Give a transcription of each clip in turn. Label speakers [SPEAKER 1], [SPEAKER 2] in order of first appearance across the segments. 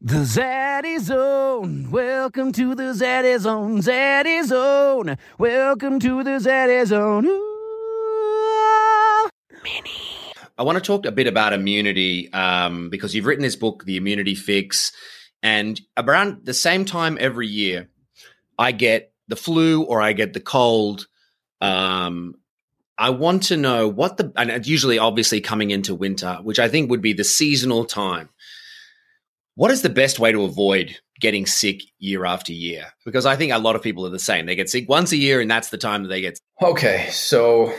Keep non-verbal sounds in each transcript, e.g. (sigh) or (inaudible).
[SPEAKER 1] The Zaddy Zone. Welcome to the Zaddy Zone. Zaddy Zone. Welcome to the Zaddy Zone. Mini.
[SPEAKER 2] I want to talk a bit about immunity um, because you've written this book, The Immunity Fix, and around the same time every year, I get the flu or I get the cold. Um, I want to know what the, and it's usually obviously coming into winter, which I think would be the seasonal time. What is the best way to avoid getting sick year after year? Because I think a lot of people are the same. They get sick once a year, and that's the time that they get.
[SPEAKER 3] Okay, so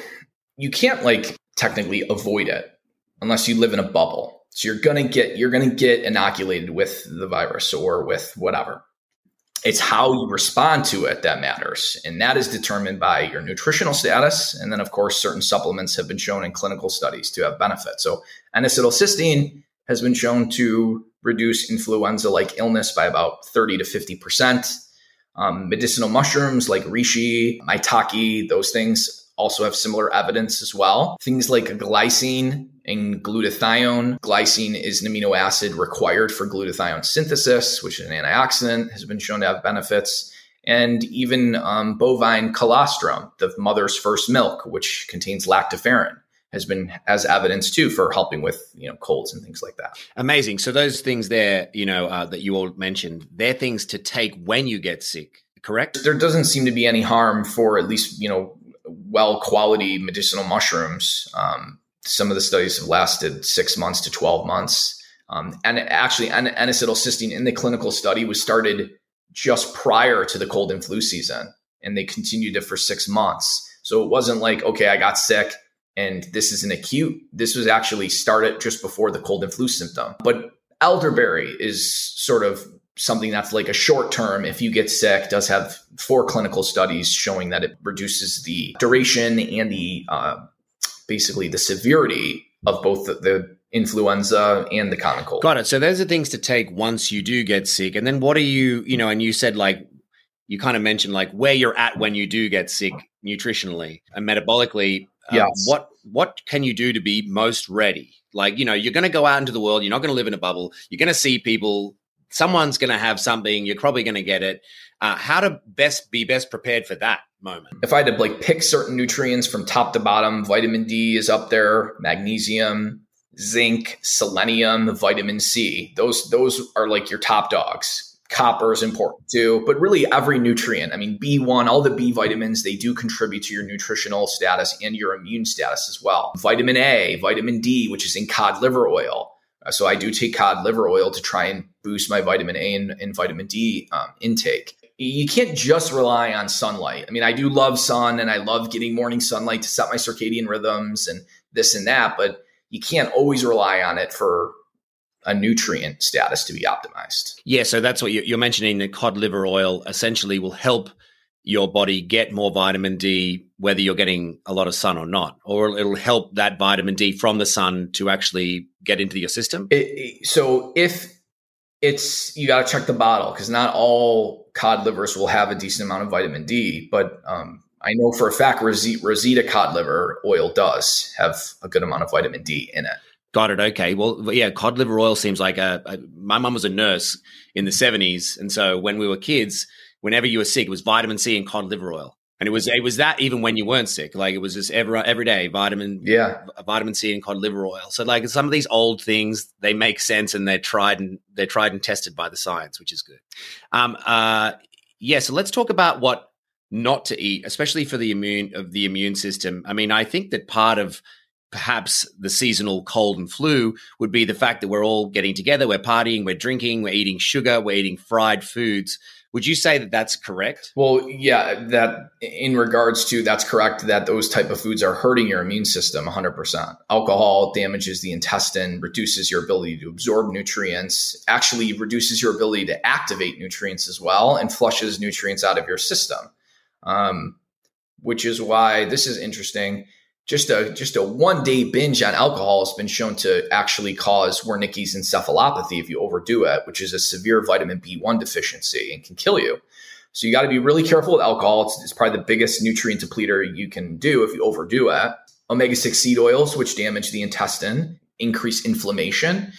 [SPEAKER 3] you can't like technically avoid it unless you live in a bubble. So you're gonna get you're gonna get inoculated with the virus or with whatever. It's how you respond to it that matters. And that is determined by your nutritional status. And then, of course, certain supplements have been shown in clinical studies to have benefit. So, N acetylcysteine has been shown to reduce influenza like illness by about 30 to 50%. Um, medicinal mushrooms like reishi, maitake, those things also have similar evidence as well. Things like glycine and glutathione. Glycine is an amino acid required for glutathione synthesis, which is an antioxidant, has been shown to have benefits. And even um, bovine colostrum, the mother's first milk, which contains lactoferrin, has been as evidence too for helping with you know colds and things like that.
[SPEAKER 2] Amazing. So those things there, you know, uh, that you all mentioned, they're things to take when you get sick. Correct.
[SPEAKER 3] There doesn't seem to be any harm for at least you know well quality medicinal mushrooms. Um, some of the studies have lasted six months to 12 months. Um, and actually, N- N-acetylcysteine in the clinical study was started just prior to the cold and flu season, and they continued it for six months. So it wasn't like, okay, I got sick and this is an acute. This was actually started just before the cold and flu symptom. But elderberry is sort of something that's like a short term if you get sick does have four clinical studies showing that it reduces the duration and the uh, basically the severity of both the, the influenza and the common cold
[SPEAKER 2] got it so those are things to take once you do get sick and then what are you you know and you said like you kind of mentioned like where you're at when you do get sick nutritionally and metabolically uh, yes. what what can you do to be most ready like you know you're going to go out into the world you're not going to live in a bubble you're going to see people someone's going to have something. You're probably going to get it. Uh, how to best be best prepared for that moment?
[SPEAKER 3] If I had to like pick certain nutrients from top to bottom, vitamin D is up there, magnesium, zinc, selenium, vitamin C. Those those are like your top dogs. Copper is important too, but really every nutrient. I mean, B1, all the B vitamins, they do contribute to your nutritional status and your immune status as well. Vitamin A, vitamin D, which is in cod liver oil uh, so I do take cod liver oil to try and boost my vitamin A and, and vitamin D um, intake. You can't just rely on sunlight. I mean, I do love sun and I love getting morning sunlight to set my circadian rhythms and this and that, but you can't always rely on it for a nutrient status to be optimized.
[SPEAKER 2] Yeah, so that's what you're mentioning. The cod liver oil essentially will help your body get more vitamin D, whether you're getting a lot of sun or not, or it'll help that vitamin D from the sun to actually get into your system?
[SPEAKER 3] It, so if it's you got to check the bottle because not all cod livers will have a decent amount of vitamin D, but um, I know for a fact Rosita, Rosita cod liver oil does have a good amount of vitamin D in it.
[SPEAKER 2] Got it. Okay. Well, yeah, cod liver oil seems like a. a my mum was a nurse in the seventies, and so when we were kids, whenever you were sick, it was vitamin C and cod liver oil. And it was it was that even when you weren't sick, like it was just every every day vitamin
[SPEAKER 3] yeah
[SPEAKER 2] vitamin C and cod liver oil. So like some of these old things they make sense and they're tried and they're tried and tested by the science, which is good. Um, uh, yeah, so let's talk about what not to eat, especially for the immune of the immune system. I mean, I think that part of perhaps the seasonal cold and flu would be the fact that we're all getting together, we're partying, we're drinking, we're eating sugar, we're eating fried foods. Would you say that that's correct?
[SPEAKER 3] Well, yeah, that in regards to that's correct that those type of foods are hurting your immune system 100%. Alcohol damages the intestine, reduces your ability to absorb nutrients, actually reduces your ability to activate nutrients as well and flushes nutrients out of your system. Um, which is why this is interesting just a just a one day binge on alcohol has been shown to actually cause Wernicke's encephalopathy if you overdo it, which is a severe vitamin B1 deficiency and can kill you. So you got to be really careful with alcohol. It's, it's, probably the biggest nutrient depleter you can do if you overdo it. Omega 6 seed oils, which damage the intestine, increase inflammation.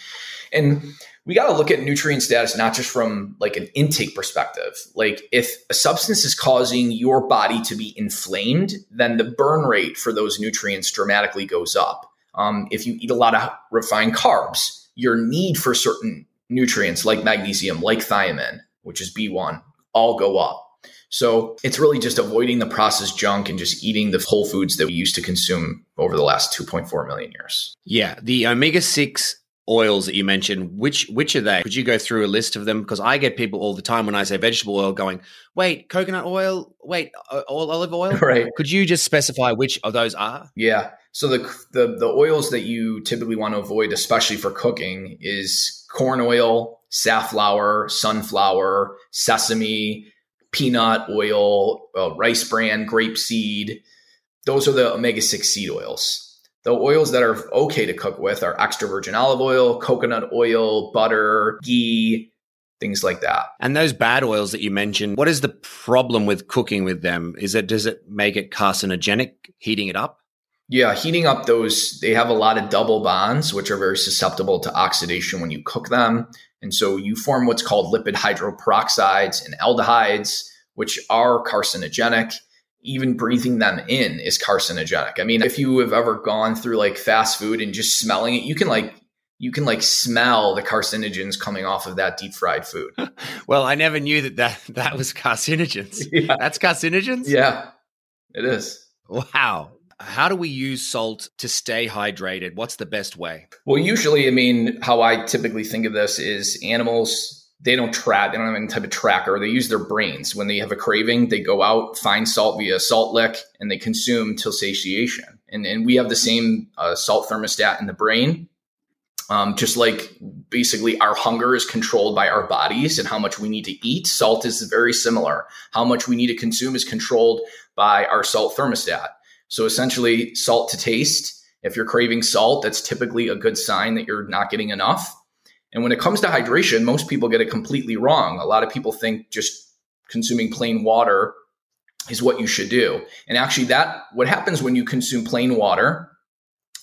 [SPEAKER 3] And we got to look at nutrient status not just from like an intake perspective. Like if a substance is causing your body to be inflamed, then the burn rate for those nutrients dramatically goes up. Um, if you eat a lot of refined carbs, your need for certain nutrients like magnesium, like thiamine, which is B1, all go up. So it's really just avoiding the processed junk and just eating the whole foods that we used to consume over the last 2.4 million years.
[SPEAKER 2] Yeah. The omega 6 oils that you mentioned, which which are they? Could you go through a list of them? Because I get people all the time when I say vegetable oil going, wait, coconut oil, wait, all olive oil. (laughs)
[SPEAKER 3] Right.
[SPEAKER 2] Could you just specify which of those are?
[SPEAKER 3] Yeah. So the the the oils that you typically want to avoid, especially for cooking, is corn oil, safflower, sunflower, sesame, peanut oil, uh, rice bran, grape seed. Those are the omega 6 seed oils. The oils that are okay to cook with are extra virgin olive oil, coconut oil, butter, ghee, things like that.
[SPEAKER 2] And those bad oils that you mentioned, what is the problem with cooking with them? Is it does it make it carcinogenic heating it up?
[SPEAKER 3] Yeah, heating up those, they have a lot of double bonds, which are very susceptible to oxidation when you cook them. And so you form what's called lipid hydroperoxides and aldehydes, which are carcinogenic. Even breathing them in is carcinogenic. I mean, if you have ever gone through like fast food and just smelling it, you can like you can like smell the carcinogens coming off of that deep fried food. (laughs)
[SPEAKER 2] well, I never knew that that, (laughs) that was carcinogens. (laughs) Yeah. That's carcinogens?
[SPEAKER 3] Yeah, it is.
[SPEAKER 2] Wow how do we use salt to stay hydrated? What's the best way?
[SPEAKER 3] Well, usually, I mean, how I typically think of this is animals, they don't track, they don't have any type of tracker. They use their brains. When they have a craving, they go out, find salt via salt lick, and they consume till satiation. And, and we have the same uh, salt thermostat in the brain. Um, just like basically our hunger is controlled by our bodies and how much we need to eat, salt is very similar. How much we need to consume is controlled by our salt thermostat. So essentially, salt to taste. If you're craving salt, that's typically a good sign that you're not getting enough. And when it comes to hydration, most people get it completely wrong. A lot of people think just consuming plain water is what you should do. And actually, that what happens when you consume plain water,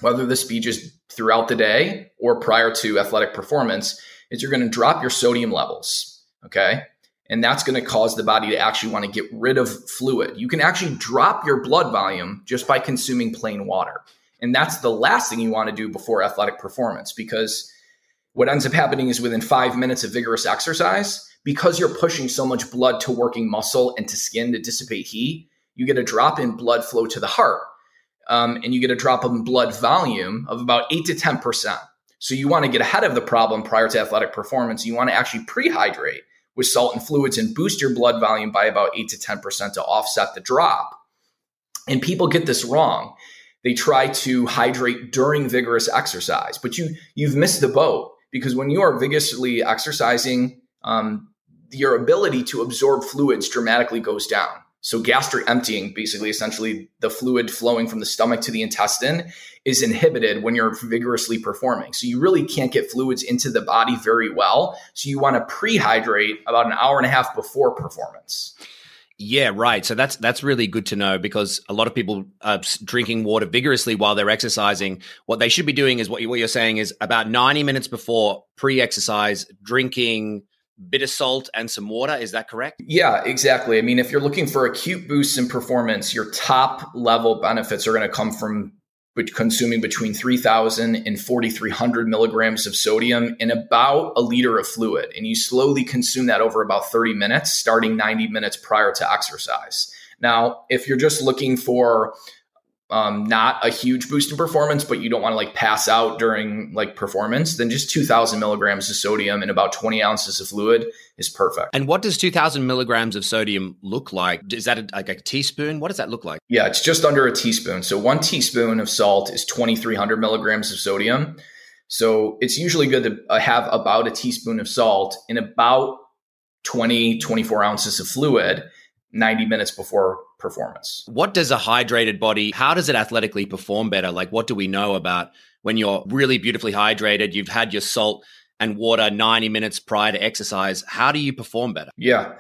[SPEAKER 3] whether this be just throughout the day or prior to athletic performance, is you're going to drop your sodium levels. Okay. And that's going to cause the body to actually want to get rid of fluid. You can actually drop your blood volume just by consuming plain water. And that's the last thing you want to do before athletic performance because what ends up happening is within five minutes of vigorous exercise, because you're pushing so much blood to working muscle and to skin to dissipate heat, you get a drop in blood flow to the heart. Um, and you get a drop in blood volume of about 8 to 10%. So you want to get ahead of the problem prior to athletic performance. You want to actually prehydrate with salt and fluids and boost your blood volume by about 8 to 10% to offset the drop. And people get this wrong. They try to hydrate during vigorous exercise, but you you've missed the boat because when you are vigorously exercising, um, your ability to absorb fluids dramatically goes down. So gastric emptying, basically, essentially the fluid flowing from the stomach to the intestine is inhibited when you're vigorously performing. So you really can't get fluids into the body very well. So you want to prehydrate about an hour and a half before performance.
[SPEAKER 2] Yeah, right. So that's that's really good to know because a lot of people are drinking water vigorously while they're exercising. What they should be doing is what, you, what you're saying is about 90 minutes before pre-exercise, drinking bit of salt and some water. Is that correct?
[SPEAKER 3] Yeah, exactly. I mean, if you're looking for acute boosts in performance, your top level benefits are going to come from consuming between 3,000 and 4,300 milligrams of sodium in about a liter of fluid. And you slowly consume that over about 30 minutes, starting 90 minutes prior to exercise. Now, if you're just looking for um, not a huge boost in performance, but you don't want to like pass out during like performance, then just 2000 milligrams of sodium and about 20 ounces of fluid is perfect.
[SPEAKER 2] And what does 2000 milligrams of sodium look like? Is that a, like a teaspoon? What does that look like?
[SPEAKER 3] Yeah, it's just under a teaspoon. So one teaspoon of salt is 2300 milligrams of sodium. So it's usually good to uh, have about a teaspoon of salt in about 20, 24 ounces of fluid 90 minutes before performance.
[SPEAKER 2] What does a hydrated body, how does it athletically perform better? Like, what do we know about when you're really beautifully hydrated, you've had your salt and water 90 minutes prior to exercise? How do you perform better?
[SPEAKER 3] Yeah.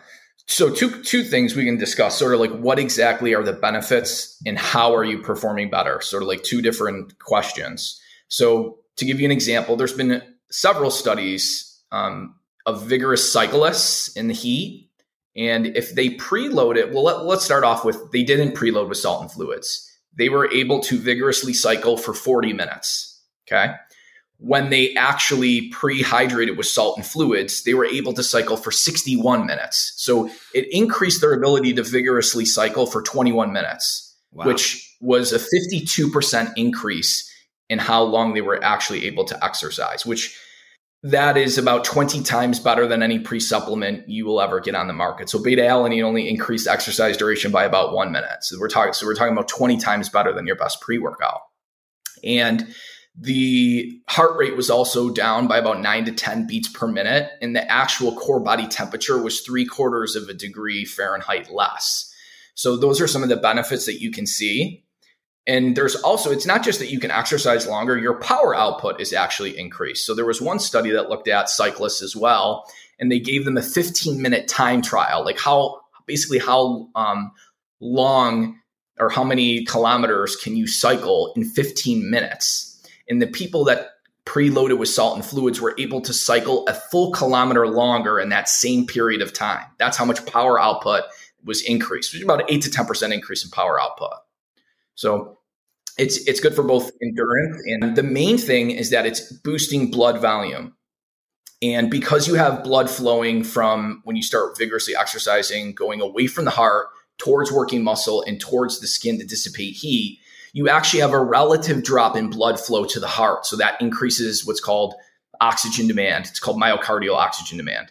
[SPEAKER 3] So two two things we can discuss sort of like what exactly are the benefits and how are you performing better? Sort of like two different questions. So to give you an example, there's been several studies um, of vigorous cyclists in the heat. And if they preload it, well, let, let's start off with they didn't preload with salt and fluids. They were able to vigorously cycle for 40 minutes. Okay. When they actually pre-hydrated with salt and fluids, they were able to cycle for 61 minutes. So it increased their ability to vigorously cycle for 21 minutes, wow. which was a 52% increase in how long they were actually able to exercise, which that is about 20 times better than any pre-supplement you will ever get on the market. So beta alanine only increased exercise duration by about one minute. So we're talking, so we're talking about 20 times better than your best pre-workout. And the heart rate was also down by about nine to 10 beats per minute. And the actual core body temperature was three quarters of a degree Fahrenheit less. So those are some of the benefits that you can see. And there's also, it's not just that you can exercise longer, your power output is actually increased. So there was one study that looked at cyclists as well, and they gave them a 15 minute time trial, like how basically how um, long or how many kilometers can you cycle in 15 minutes. And the people that preloaded with salt and fluids were able to cycle a full kilometer longer in that same period of time. That's how much power output was increased, which is about an 8 to 10% increase in power output. So it's it's good for both endurance and the main thing is that it's boosting blood volume. And because you have blood flowing from when you start vigorously exercising, going away from the heart towards working muscle and towards the skin to dissipate heat, you actually have a relative drop in blood flow to the heart. So that increases what's called oxygen demand. It's called myocardial oxygen demand.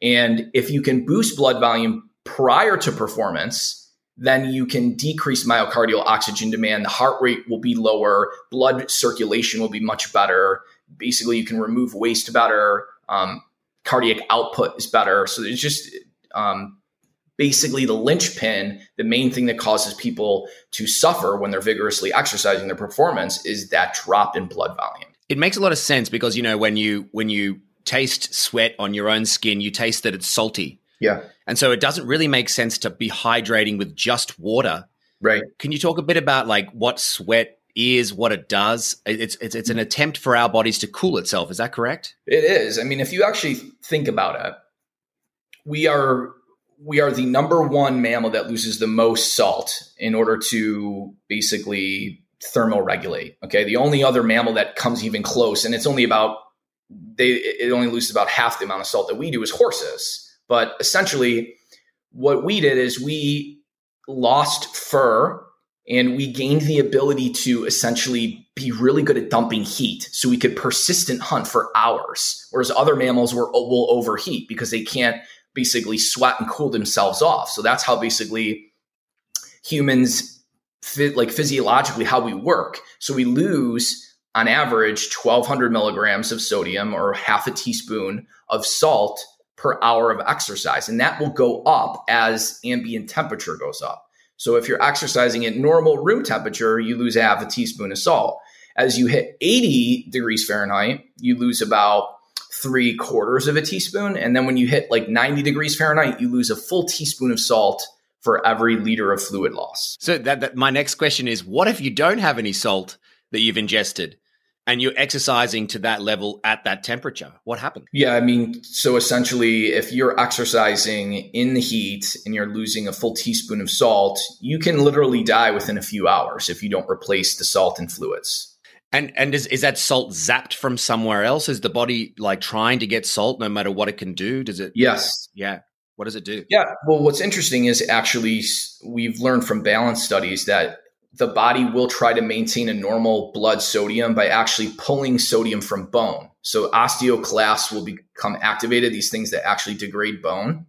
[SPEAKER 3] And if you can boost blood volume prior to performance, then you can decrease myocardial oxygen demand. The heart rate will be lower, blood circulation will be much better. Basically, you can remove waste better. Um, cardiac output is better. So it's just um, basically the linchpin, the main thing that causes people to suffer when they're vigorously exercising their performance is that drop in blood volume.
[SPEAKER 2] It makes a lot of sense because you know when you when you taste sweat on your own skin, you taste that it's salty
[SPEAKER 3] yeah.
[SPEAKER 2] And so it doesn't really make sense to be hydrating with just water.
[SPEAKER 3] Right.
[SPEAKER 2] Can you talk a bit about like what sweat is, what it does? It's it's it's an mm-hmm. attempt for our bodies to cool itself. Is that correct?
[SPEAKER 3] It is. I mean, if you actually think about it, we are we are the number one mammal that loses the most salt in order to basically thermoregulate. Okay. The only other mammal that comes even close, and it's only about they it only loses about half the amount of salt that we do is horses. But essentially, what we did is we lost fur and we gained the ability to essentially be really good at dumping heat. So we could persistent hunt for hours whereas other mammals were, will overheat because they can't basically sweat and cool themselves off. So that's how basically humans fit like physiologically how we work. So we lose on average 1200 milligrams of sodium or half a teaspoon of salt per hour of exercise. And that will go up as ambient temperature goes up. So if you're exercising at normal room temperature, you lose half a teaspoon of salt. As you hit 80 degrees Fahrenheit, you lose about three quarters of a teaspoon. And then when you hit like 90 degrees Fahrenheit, you lose a full teaspoon of salt for every liter of fluid loss.
[SPEAKER 2] So that, that my next question is what if you don't have any salt that you've ingested? And you're exercising to that level at that temperature what happened?
[SPEAKER 3] Yeah i mean so essentially if you're exercising in the heat and you're losing a full teaspoon of salt you can literally die within a few hours if you don't replace the salt and fluids.
[SPEAKER 2] And and is, is that salt zapped from somewhere else? Is the body like trying to get salt no matter what it can do? Does it
[SPEAKER 3] yes.
[SPEAKER 2] Yeah. What does it do?
[SPEAKER 3] Yeah. Well what's interesting is actually we've learned from balance studies that the body will try to maintain a normal blood sodium by actually pulling sodium from bone. So osteoclasts will become activated, these things that actually degrade bone,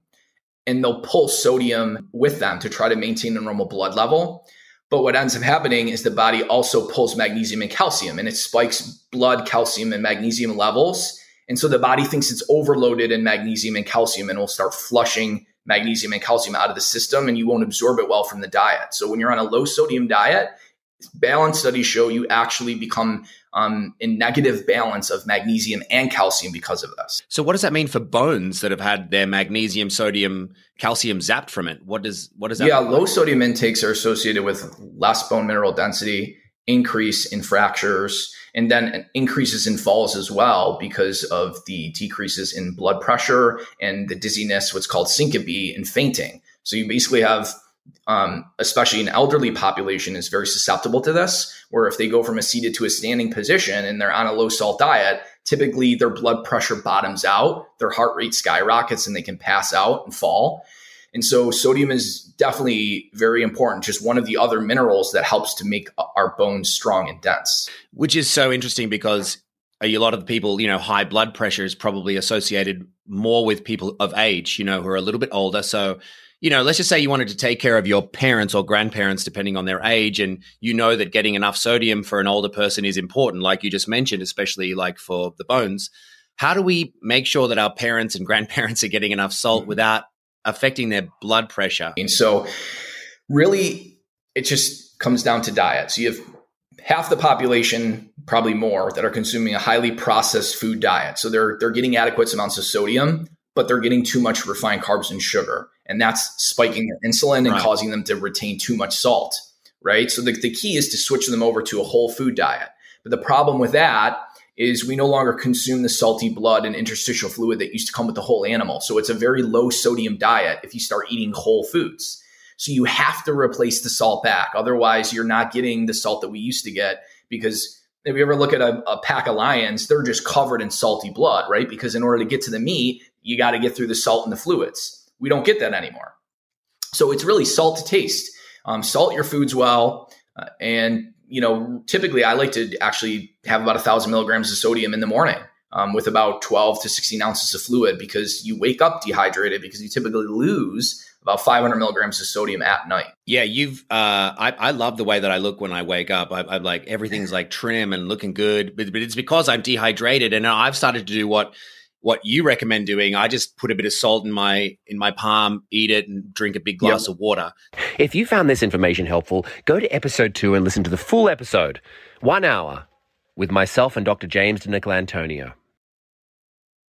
[SPEAKER 3] and they'll pull sodium with them to try to maintain a normal blood level. But what ends up happening is the body also pulls magnesium and calcium and it spikes blood calcium and magnesium levels. And so the body thinks it's overloaded in magnesium and calcium and will start flushing magnesium and calcium out of the system and you won't absorb it well from the diet. So when you're on a low sodium diet, balance studies show you actually become um, in negative balance of magnesium and calcium because of this.
[SPEAKER 2] So what does that mean for bones that have had their magnesium, sodium, calcium zapped from it? What does what does that?
[SPEAKER 3] Yeah, low sodium intakes are associated with less bone mineral density, increase in fractures, and then increases in falls as well because of the decreases in blood pressure and the dizziness, what's called syncope and fainting. So you basically have, um, especially an elderly population, is very susceptible to this. Where if they go from a seated to a standing position and they're on a low salt diet, typically their blood pressure bottoms out, their heart rate skyrockets, and they can pass out and fall. And so sodium is definitely very important, just one of the other minerals that helps to make our bones strong and dense.
[SPEAKER 2] Which is so interesting because a lot of people, you know, high blood pressure is probably associated more with people of age, you know, who are a little bit older. So, you know, let's just say you wanted to take care of your parents or grandparents, depending on their age, and you know that getting enough sodium for an older person is important, like you just mentioned, especially like for the bones. How do we make sure that our parents and (laughs) grandparents are getting enough salt mm-hmm. without affecting their blood pressure.
[SPEAKER 3] And so, really, it just comes down to diet. So, you have half the population, probably more, that are consuming a highly processed food diet. So, they're, they're getting adequate amounts of sodium, but they're getting too much refined carbs and sugar. And that's spiking their insulin and right. causing them to retain too much salt, right? So, the, the key is to switch them over to a whole food diet. But the problem with that is we no longer consume the salty blood and interstitial fluid that used to come with the whole animal. So it's a very low sodium diet if you start eating whole foods. So you have to replace the salt back. Otherwise, you're not getting the salt that we used to get because if you ever look at a, a pack of lions, they're just covered in salty blood, right? Because in order to get to the meat, you got to get through the salt and the fluids. We don't get that anymore. So it's really salt to taste. Um, salt your foods well, uh, and you know, typically I like to actually have about a thousand milligrams of sodium in the morning um, with about 12 to 16 ounces of fluid because you wake up dehydrated because you typically lose about 500 milligrams of sodium at night.
[SPEAKER 2] Yeah, you've. Uh, I I love the way that I look when I wake up. I, am like everything's like trim and looking good, but, but it's because I'm dehydrated, and I've started to do what what you recommend doing. I just put a bit of salt in my in my palm, eat it, and drink a big glass yep. of water.
[SPEAKER 1] If you found this information helpful, go to episode two and listen to the full episode, one hour, with myself and Dr. James De DiNicolantonio.